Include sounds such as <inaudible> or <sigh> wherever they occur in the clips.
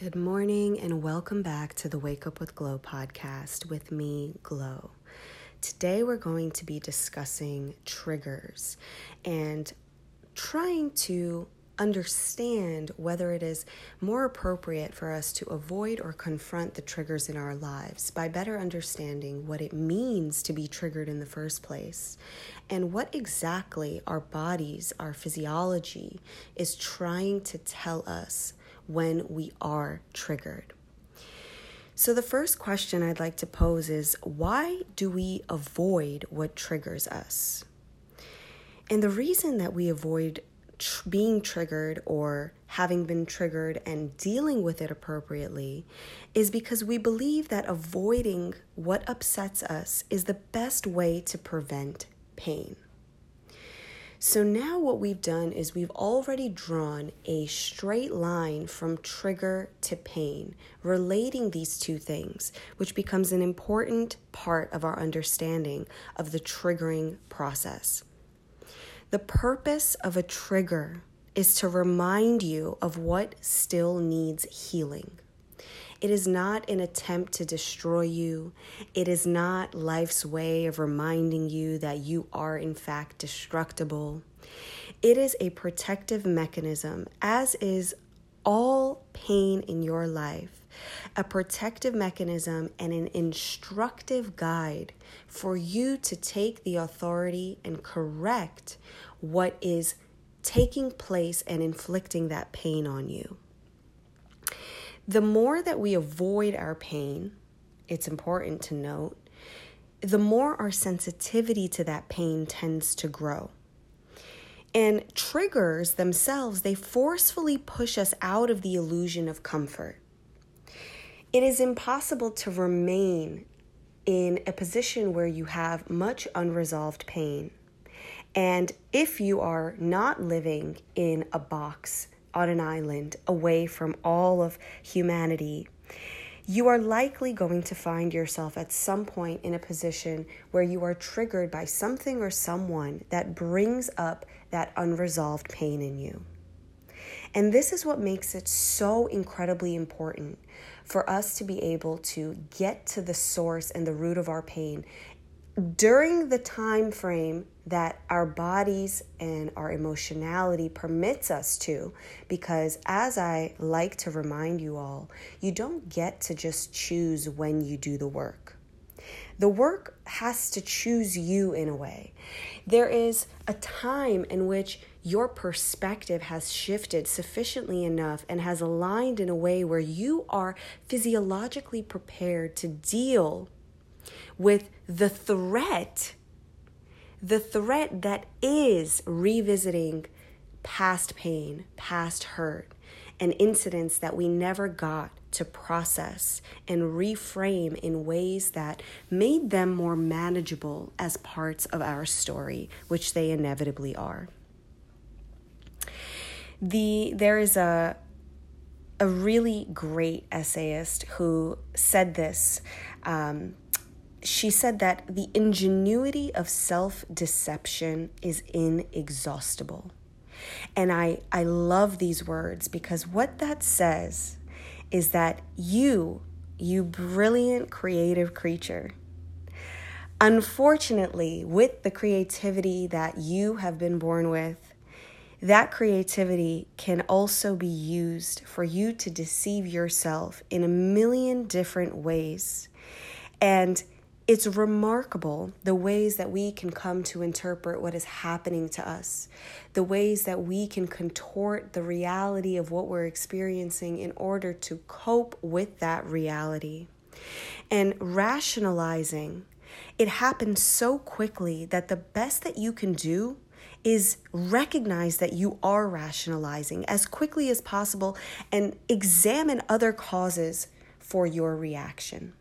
Good morning and welcome back to the Wake Up with Glow podcast with me, Glow. Today we're going to be discussing triggers and trying to understand whether it is more appropriate for us to avoid or confront the triggers in our lives by better understanding what it means to be triggered in the first place and what exactly our bodies, our physiology is trying to tell us when we are triggered. So, the first question I'd like to pose is why do we avoid what triggers us? And the reason that we avoid tr- being triggered or having been triggered and dealing with it appropriately is because we believe that avoiding what upsets us is the best way to prevent pain. So now what we've done is we've already drawn a straight line from trigger to pain, relating these two things, which becomes an important part of our understanding of the triggering process. The purpose of a trigger is to remind you of what still needs healing. It is not an attempt to destroy you. It is not life's way of reminding you that you are, in fact, destructible. It is a protective mechanism, as is all pain in your life, a protective mechanism and an instructive guide for you to take the authority and correct what is taking place and inflicting that pain on you the more that we avoid our pain, it's important to note, the more our sensitivity to that pain tends to grow. And triggers themselves, they forcefully push us out of the illusion of comfort. It is impossible to remain in a position where you have much unresolved pain. And if you are not living in a box on an island away from all of humanity, you are likely going to find yourself at some point in a position where you are triggered by something or someone that brings up that unresolved pain in you. And this is what makes it so incredibly important for us to be able to get to the source and the root of our pain during the time frame that our bodies and our emotionality permits us to because as i like to remind you all you don't get to just choose when you do the work. The work has to choose you in a way. There is a time in which your perspective has shifted sufficiently enough and has aligned in a way where you are physiologically prepared to deal with the threat, the threat that is revisiting past pain, past hurt, and incidents that we never got to process and reframe in ways that made them more manageable as parts of our story, which they inevitably are. The there is a a really great essayist who said this um, she said that the ingenuity of self deception is inexhaustible. And I, I love these words because what that says is that you, you brilliant creative creature, unfortunately, with the creativity that you have been born with, that creativity can also be used for you to deceive yourself in a million different ways. And it's remarkable the ways that we can come to interpret what is happening to us, the ways that we can contort the reality of what we're experiencing in order to cope with that reality. And rationalizing, it happens so quickly that the best that you can do is recognize that you are rationalizing as quickly as possible and examine other causes for your reaction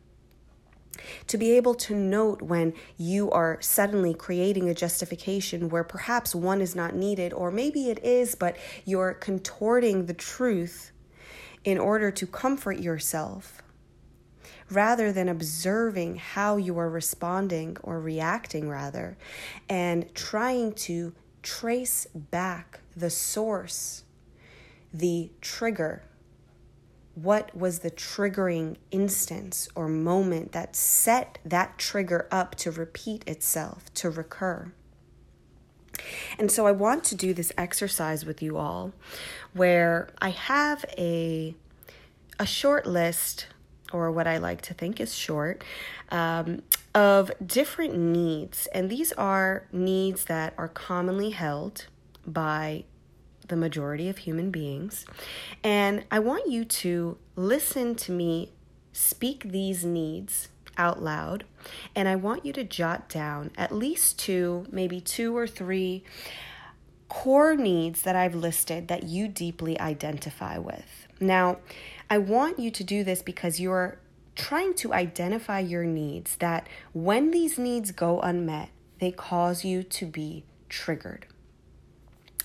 to be able to note when you are suddenly creating a justification where perhaps one is not needed, or maybe it is, but you're contorting the truth in order to comfort yourself. Rather than observing how you are responding or reacting, rather, and trying to trace back the source, the trigger, what was the triggering instance or moment that set that trigger up to repeat itself, to recur. And so I want to do this exercise with you all where I have a a short list or what I like to think is short um, of different needs. And these are needs that are commonly held by the majority of human beings. And I want you to listen to me speak these needs out loud. And I want you to jot down at least two, maybe two or three core needs that I've listed that you deeply identify with. Now, I want you to do this because you're trying to identify your needs that when these needs go unmet, they cause you to be triggered.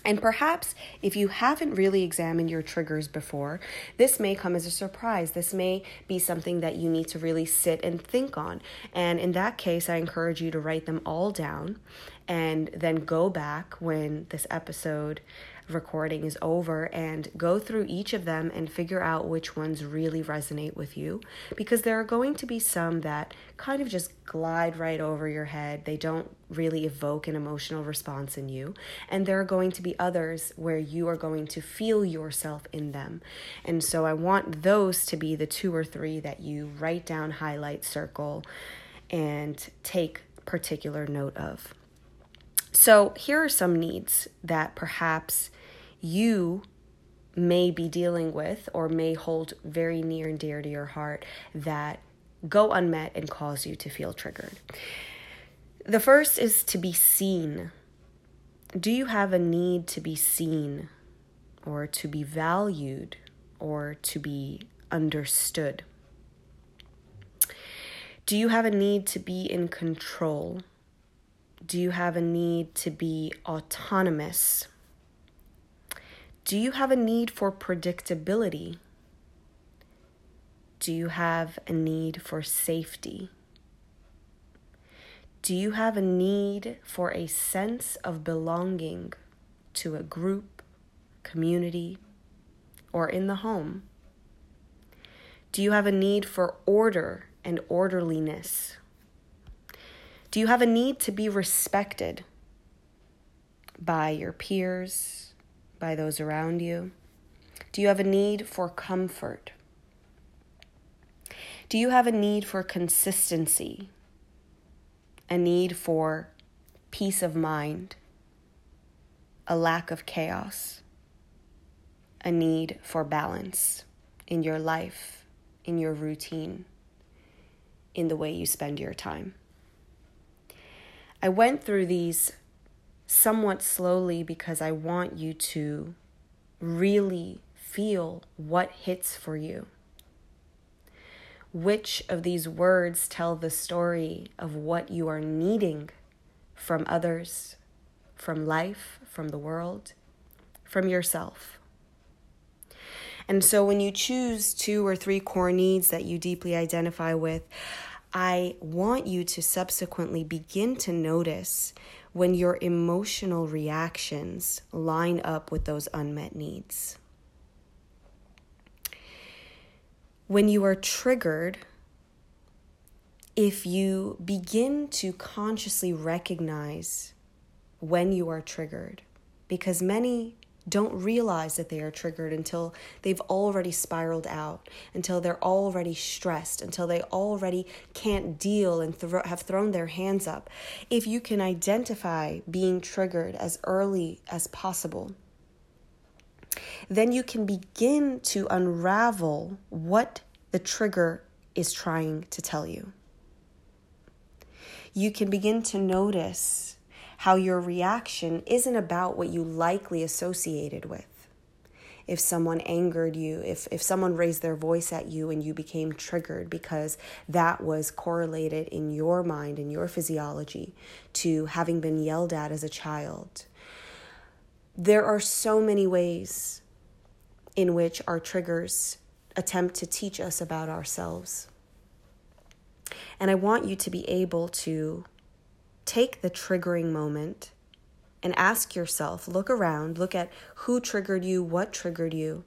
And perhaps if you haven't really examined your triggers before, this may come as a surprise. This may be something that you need to really sit and think on. And in that case, I encourage you to write them all down and then go back when this episode recording is over and go through each of them and figure out which ones really resonate with you because there are going to be some that kind of just glide right over your head. They don't really evoke an emotional response in you. And there are going to be others where you are going to feel yourself in them. And so I want those to be the two or three that you write down, highlight, circle, and take particular note of. So, here are some needs that perhaps you may be dealing with or may hold very near and dear to your heart that go unmet and cause you to feel triggered. The first is to be seen. Do you have a need to be seen or to be valued or to be understood? Do you have a need to be in control? Do you have a need to be autonomous? Do you have a need for predictability? Do you have a need for safety? Do you have a need for a sense of belonging to a group, community, or in the home? Do you have a need for order and orderliness? Do you have a need to be respected by your peers, by those around you? Do you have a need for comfort? Do you have a need for consistency? A need for peace of mind? A lack of chaos? A need for balance in your life, in your routine, in the way you spend your time? I went through these somewhat slowly because I want you to really feel what hits for you. Which of these words tell the story of what you are needing from others, from life, from the world, from yourself? And so when you choose two or three core needs that you deeply identify with, I want you to subsequently begin to notice when your emotional reactions line up with those unmet needs. When you are triggered, if you begin to consciously recognize when you are triggered, because many don't realize that they are triggered until they've already spiraled out, until they're already stressed, until they already can't deal and th- have thrown their hands up. If you can identify being triggered as early as possible, then you can begin to unravel what the trigger is trying to tell you. You can begin to notice how your reaction isn't about what you likely associated with. If someone angered you, if, if someone raised their voice at you and you became triggered because that was correlated in your mind and your physiology to having been yelled at as a child. There are so many ways in which our triggers attempt to teach us about ourselves. And I want you to be able to take the triggering moment and ask yourself look around, look at who triggered you, what triggered you.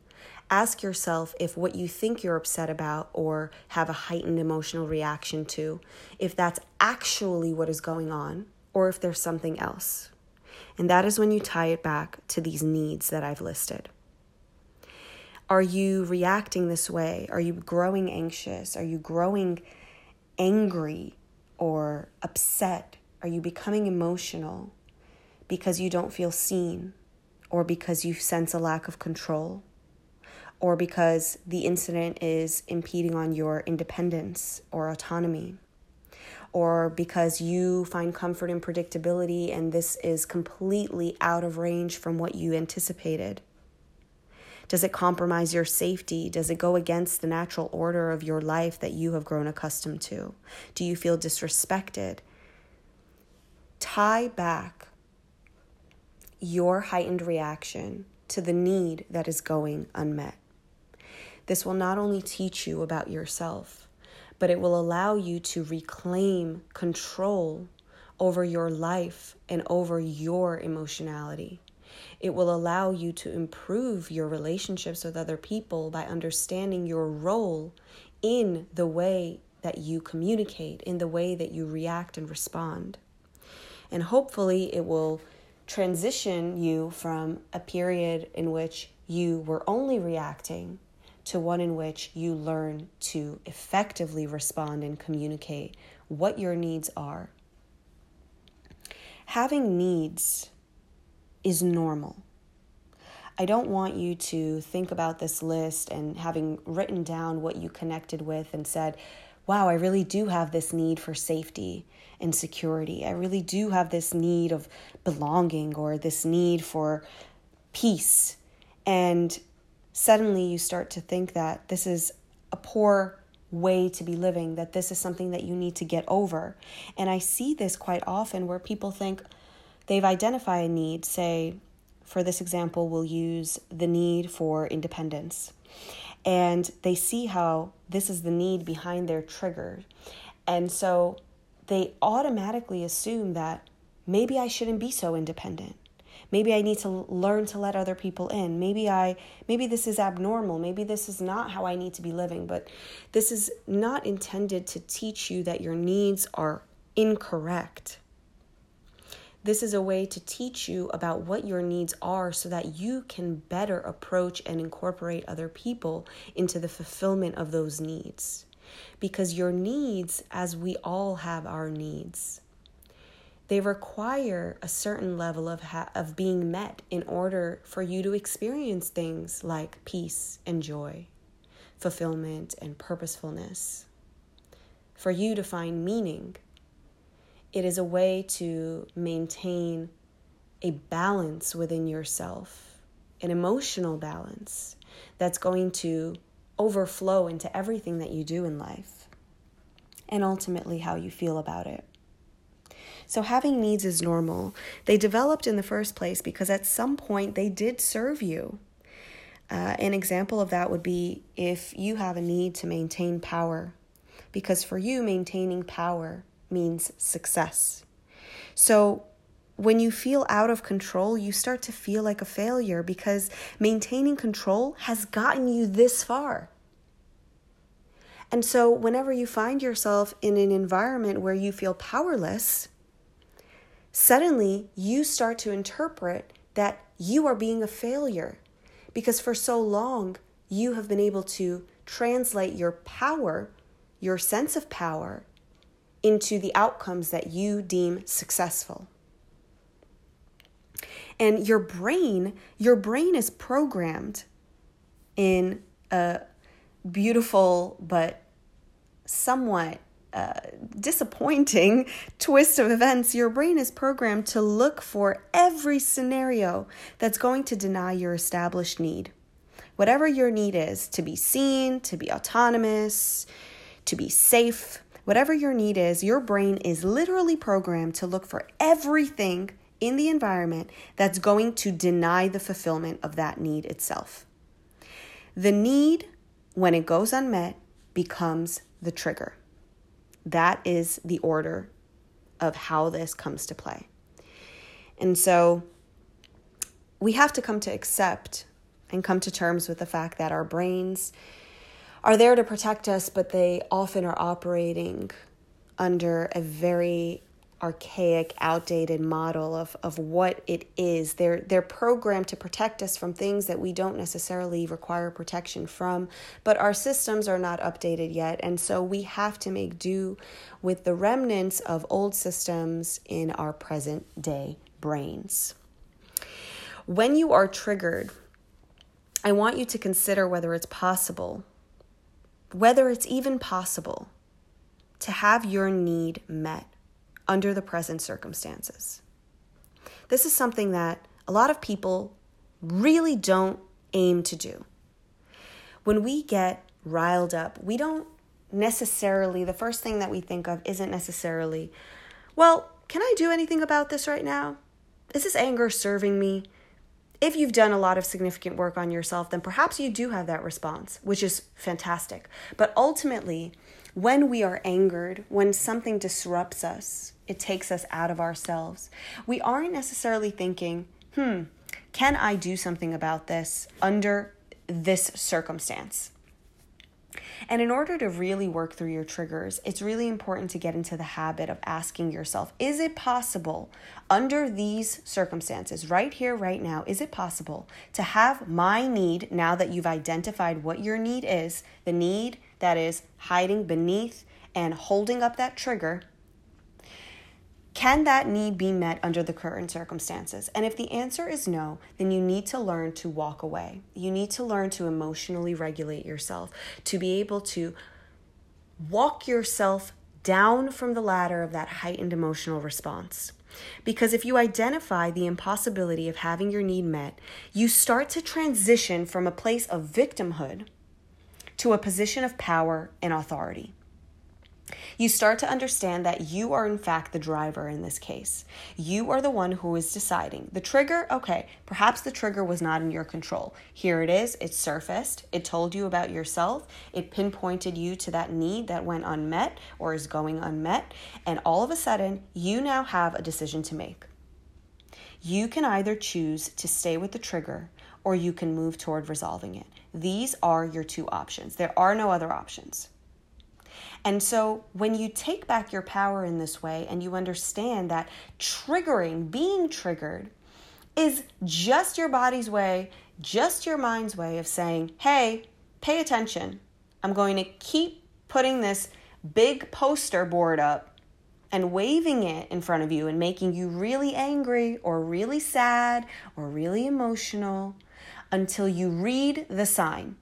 Ask yourself if what you think you're upset about or have a heightened emotional reaction to, if that's actually what is going on or if there's something else. And that is when you tie it back to these needs that I've listed. Are you reacting this way? Are you growing anxious? Are you growing angry or upset? Are you becoming emotional because you don't feel seen or because you sense a lack of control? or because the incident is impeding on your independence or autonomy, or because you find comfort in predictability and this is completely out of range from what you anticipated? Does it compromise your safety? Does it go against the natural order of your life that you have grown accustomed to? Do you feel disrespected? Tie back your heightened reaction to the need that is going unmet. This will not only teach you about yourself, but it will allow you to reclaim control over your life and over your emotionality. It will allow you to improve your relationships with other people by understanding your role in the way that you communicate, in the way that you react and respond. And hopefully, it will transition you from a period in which you were only reacting to one in which you learn to effectively respond and communicate what your needs are. Having needs is normal. I don't want you to think about this list and having written down what you connected with and said, wow, I really do have this need for safety and security. I really do have this need of belonging or this need for peace. And suddenly you start to think that this is a poor way to be living, that this is something that you need to get over. And I see this quite often where people think they've identified a need, say, for this example, we'll use the need for independence. And they see how this is the need behind their trigger. And so they automatically assume that maybe I shouldn't be so independent. Maybe I need to learn to let other people in. Maybe I maybe this is abnormal. Maybe this is not how I need to be living, but this is not intended to teach you that your needs are incorrect. This is a way to teach you about what your needs are so that you can better approach and incorporate other people into the fulfillment of those needs. Because your needs, as we all have our needs, they require a certain level of, ha- of being met in order for you to experience things like peace and joy, fulfillment and purposefulness. For you to find meaning, it is a way to maintain a balance within yourself, an emotional balance that's going to overflow into everything that you do in life and ultimately how you feel about it. So, having needs is normal. They developed in the first place because at some point they did serve you. Uh, an example of that would be if you have a need to maintain power, because for you, maintaining power means success. So, when you feel out of control, you start to feel like a failure because maintaining control has gotten you this far. And so, whenever you find yourself in an environment where you feel powerless, suddenly you start to interpret that you are being a failure because for so long you have been able to translate your power, your sense of power, into the outcomes that you deem successful. And your brain, your brain is programmed in a beautiful but somewhat uh, disappointing <laughs> twist of events, your brain is programmed to look for every scenario that's going to deny your established need. Whatever your need is to be seen, to be autonomous, to be safe, whatever your need is, your brain is literally programmed to look for everything in the environment that's going to deny the fulfillment of that need itself. The need, when it goes unmet, becomes the trigger. That is the order of how this comes to play. And so we have to come to accept and come to terms with the fact that our brains are there to protect us, but they often are operating under a very archaic, outdated model of, of what it is. They're they're programmed to protect us from things that we don't necessarily require protection from, but our systems are not updated yet. And so we have to make do with the remnants of old systems in our present day brains. When you are triggered, I want you to consider whether it's possible, whether it's even possible to have your need met under the present circumstances. This is something that a lot of people really don't aim to do. When we get riled up, we don't necessarily, the first thing that we think of isn't necessarily, well, can I do anything about this right now? Is this anger serving me? If you've done a lot of significant work on yourself, then perhaps you do have that response, which is fantastic. But ultimately, when we are angered, when something disrupts us, it takes us out of ourselves. We aren't necessarily thinking, hmm, can I do something about this under this circumstance? And in order to really work through your triggers, it's really important to get into the habit of asking yourself is it possible, under these circumstances, right here, right now, is it possible to have my need, now that you've identified what your need is, the need that is hiding beneath and holding up that trigger? Can that need be met under the current circumstances? And if the answer is no, then you need to learn to walk away. You need to learn to emotionally regulate yourself, to be able to walk yourself down from the ladder of that heightened emotional response. Because if you identify the impossibility of having your need met, you start to transition from a place of victimhood to a position of power and authority you start to understand that you are, in fact, the driver in this case. You are the one who is deciding. The trigger, okay, perhaps the trigger was not in your control. Here it is, it surfaced, it told you about yourself, it pinpointed you to that need that went unmet or is going unmet, and all of a sudden, you now have a decision to make. You can either choose to stay with the trigger or you can move toward resolving it. These are your two options. There are no other options. And so when you take back your power in this way and you understand that triggering, being triggered, is just your body's way, just your mind's way of saying, hey, pay attention. I'm going to keep putting this big poster board up and waving it in front of you and making you really angry or really sad or really emotional until you read the sign.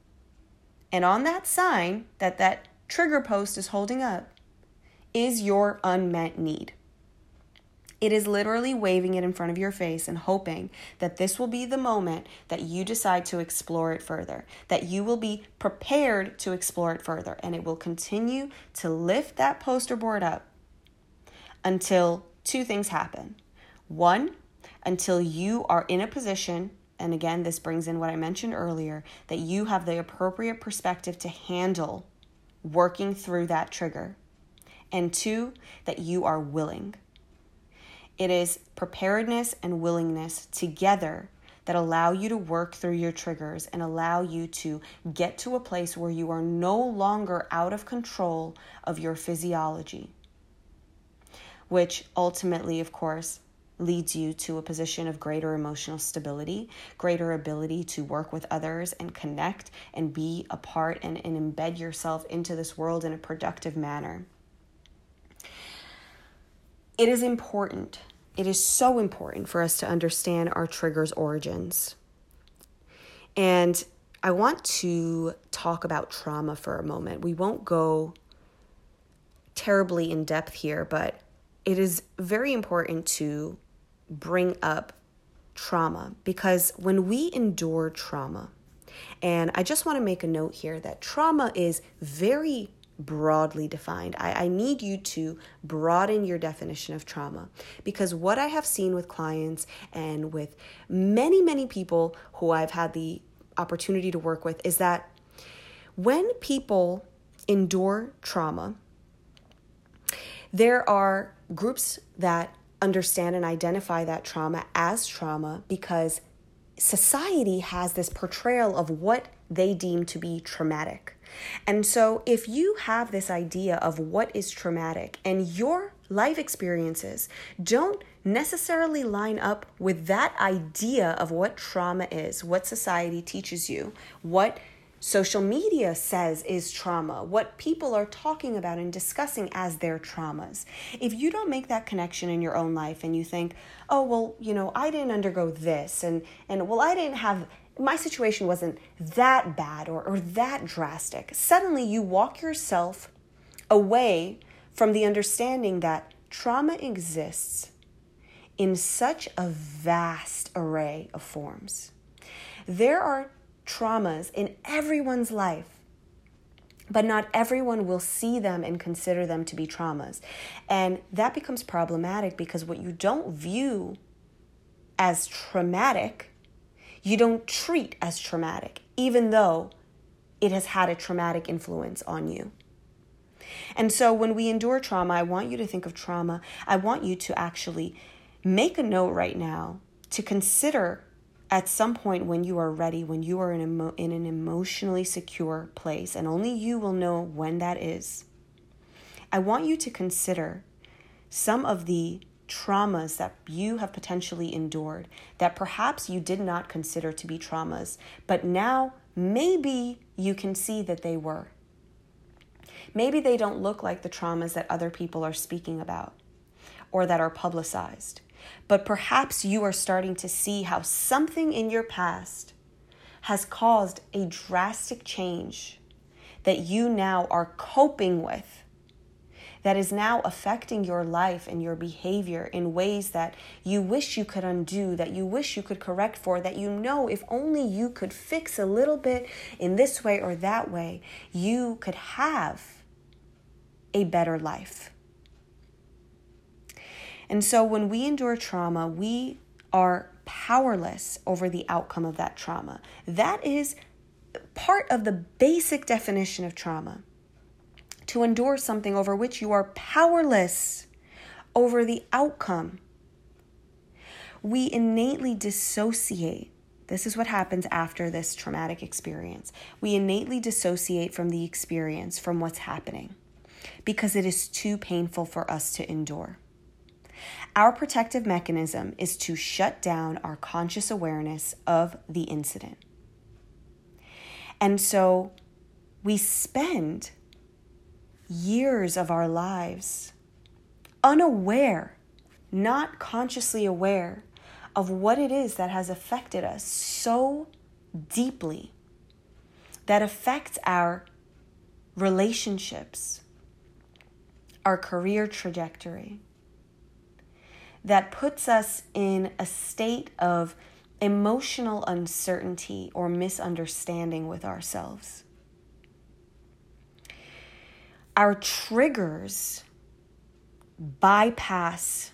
And on that sign that that trigger post is holding up is your unmet need. It is literally waving it in front of your face and hoping that this will be the moment that you decide to explore it further, that you will be prepared to explore it further, and it will continue to lift that poster board up until two things happen. One, until you are in a position, and again, this brings in what I mentioned earlier, that you have the appropriate perspective to handle working through that trigger. And two, that you are willing. It is preparedness and willingness together that allow you to work through your triggers and allow you to get to a place where you are no longer out of control of your physiology. Which ultimately, of course, leads you to a position of greater emotional stability, greater ability to work with others and connect and be a part and, and embed yourself into this world in a productive manner. It is important, it is so important for us to understand our triggers' origins. And I want to talk about trauma for a moment. We won't go terribly in depth here, but it is very important to bring up trauma because when we endure trauma, and I just want to make a note here that trauma is very broadly defined. I, I, need you to broaden your definition of trauma because what I have seen with clients and with many, many people who I've had the opportunity to work with is that when people endure trauma, there are groups that understand and identify that trauma as trauma because society has this portrayal of what they deem to be traumatic. And so, if you have this idea of what is traumatic and your life experiences don't necessarily line up with that idea of what trauma is, what society teaches you, what social media says is trauma, what people are talking about and discussing as their traumas. If you don't make that connection in your own life and you think, "Oh, well, you know, I didn't undergo this and and well, I didn't have my situation wasn't that bad or, or that drastic. Suddenly you walk yourself away from the understanding that trauma exists in such a vast array of forms. There are traumas in everyone's life, but not everyone will see them and consider them to be traumas. And that becomes problematic because what you don't view as traumatic, you don't treat as traumatic, even though it has had a traumatic influence on you. And so when we endure trauma, I want you to think of trauma. I want you to actually make a note right now to consider at some point when you are ready, when you are in, emo- in an emotionally secure place, and only you will know when that is, I want you to consider some of the traumas that you have potentially endured that perhaps you did not consider to be traumas, but now maybe you can see that they were. Maybe they don't look like the traumas that other people are speaking about or that are publicized. But perhaps you are starting to see how something in your past has caused a drastic change that you now are coping with, that is now affecting your life and your behavior in ways that you wish you could undo, that you wish you could correct for, that you know if only you could fix a little bit in this way or that way, you could have a better life. And so when we endure trauma, we are powerless over the outcome of that trauma. That is part of the basic definition of trauma. To endure something over which you are powerless over the outcome. We innately dissociate. This is what happens after this traumatic experience. We innately dissociate from the experience, from what's happening, because it is too painful for us to endure. Our protective mechanism is to shut down our conscious awareness of the incident. And so we spend years of our lives unaware, not consciously aware of what it is that has affected us so deeply, that affects our relationships, our career trajectory, that puts us in a state of emotional uncertainty or misunderstanding with ourselves. Our triggers bypass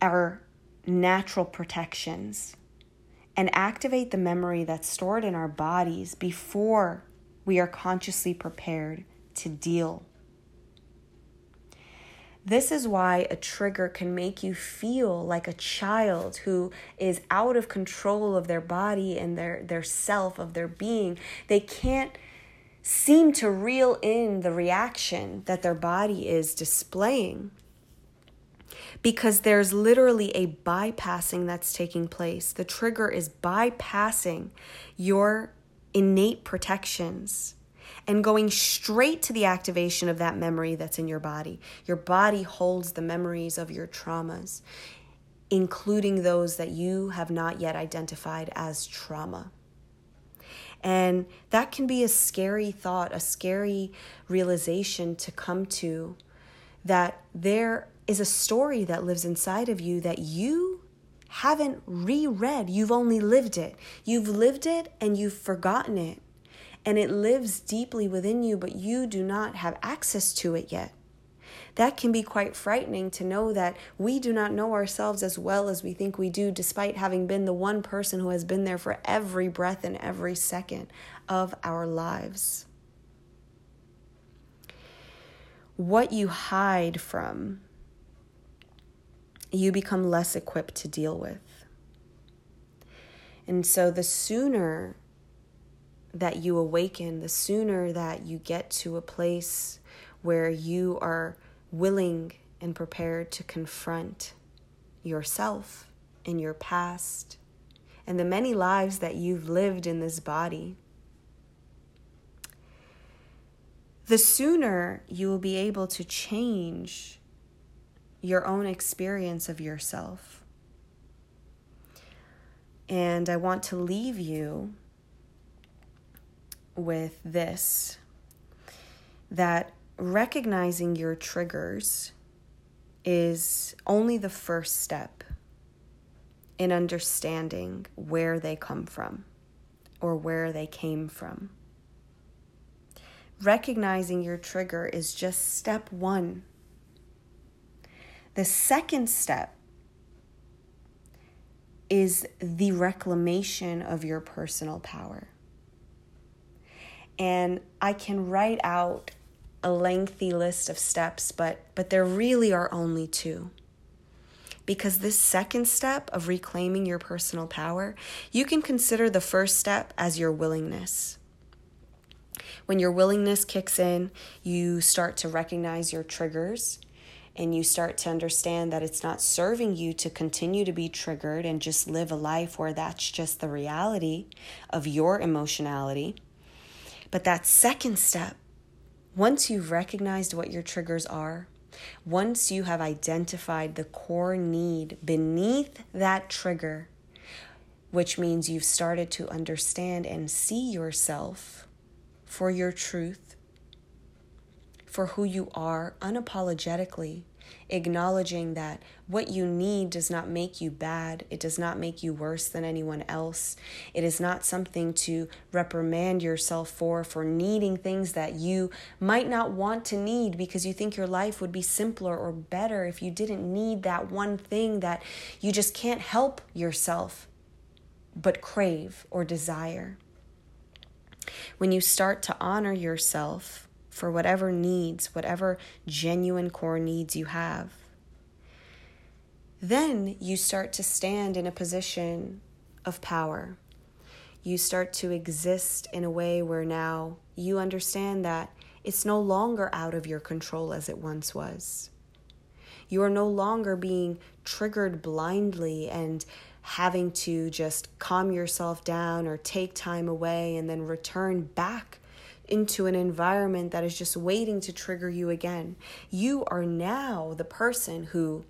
our natural protections and activate the memory that's stored in our bodies before we are consciously prepared to deal this is why a trigger can make you feel like a child who is out of control of their body and their, their self, of their being. They can't seem to reel in the reaction that their body is displaying because there's literally a bypassing that's taking place. The trigger is bypassing your innate protections and going straight to the activation of that memory that's in your body. Your body holds the memories of your traumas, including those that you have not yet identified as trauma. And that can be a scary thought, a scary realization to come to that there is a story that lives inside of you that you haven't reread. You've only lived it. You've lived it and you've forgotten it and it lives deeply within you, but you do not have access to it yet. That can be quite frightening to know that we do not know ourselves as well as we think we do, despite having been the one person who has been there for every breath and every second of our lives. What you hide from, you become less equipped to deal with. And so the sooner that you awaken, the sooner that you get to a place where you are willing and prepared to confront yourself and your past and the many lives that you've lived in this body, the sooner you will be able to change your own experience of yourself. And I want to leave you with this that recognizing your triggers is only the first step in understanding where they come from or where they came from. Recognizing your trigger is just step one. The second step is the reclamation of your personal power. And I can write out a lengthy list of steps, but, but there really are only two. Because this second step of reclaiming your personal power, you can consider the first step as your willingness. When your willingness kicks in, you start to recognize your triggers and you start to understand that it's not serving you to continue to be triggered and just live a life where that's just the reality of your emotionality. But that second step, once you've recognized what your triggers are, once you have identified the core need beneath that trigger, which means you've started to understand and see yourself for your truth, for who you are unapologetically, acknowledging that what you need does not make you bad. It does not make you worse than anyone else. It is not something to reprimand yourself for, for needing things that you might not want to need because you think your life would be simpler or better if you didn't need that one thing that you just can't help yourself but crave or desire. When you start to honor yourself, for whatever needs, whatever genuine core needs you have. Then you start to stand in a position of power. You start to exist in a way where now you understand that it's no longer out of your control as it once was. You are no longer being triggered blindly and having to just calm yourself down or take time away and then return back into an environment that is just waiting to trigger you again. You are now the person who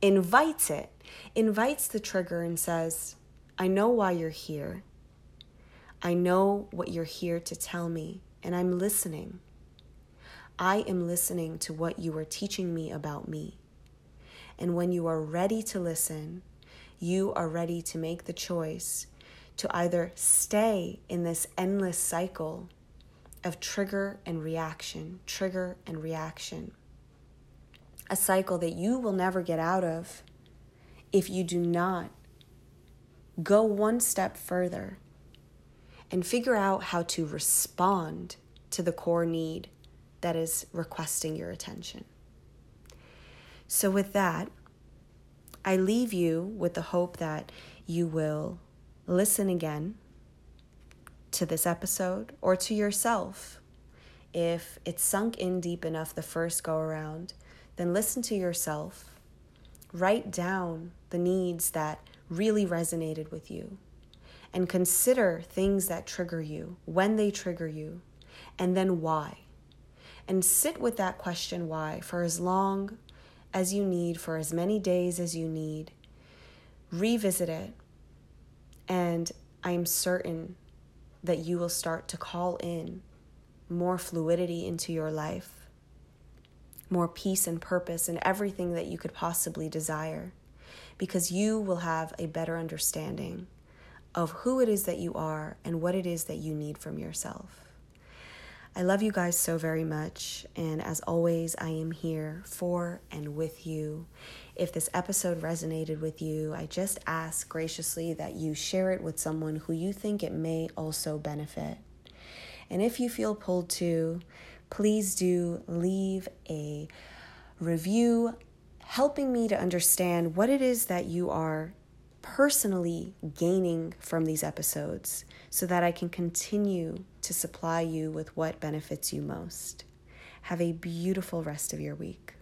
invites it, invites the trigger and says, I know why you're here. I know what you're here to tell me, and I'm listening. I am listening to what you are teaching me about me. And when you are ready to listen, you are ready to make the choice to either stay in this endless cycle of trigger and reaction, trigger and reaction. A cycle that you will never get out of if you do not go one step further and figure out how to respond to the core need that is requesting your attention. So, with that, I leave you with the hope that you will listen again to this episode or to yourself. If it's sunk in deep enough the first go around, then listen to yourself. Write down the needs that really resonated with you and consider things that trigger you, when they trigger you, and then why. And sit with that question why for as long as you need, for as many days as you need. Revisit it, and I'm certain that you will start to call in more fluidity into your life, more peace and purpose, and everything that you could possibly desire, because you will have a better understanding of who it is that you are and what it is that you need from yourself. I love you guys so very much, and as always, I am here for and with you. If this episode resonated with you, I just ask graciously that you share it with someone who you think it may also benefit. And if you feel pulled to, please do leave a review helping me to understand what it is that you are personally gaining from these episodes so that I can continue to supply you with what benefits you most. Have a beautiful rest of your week.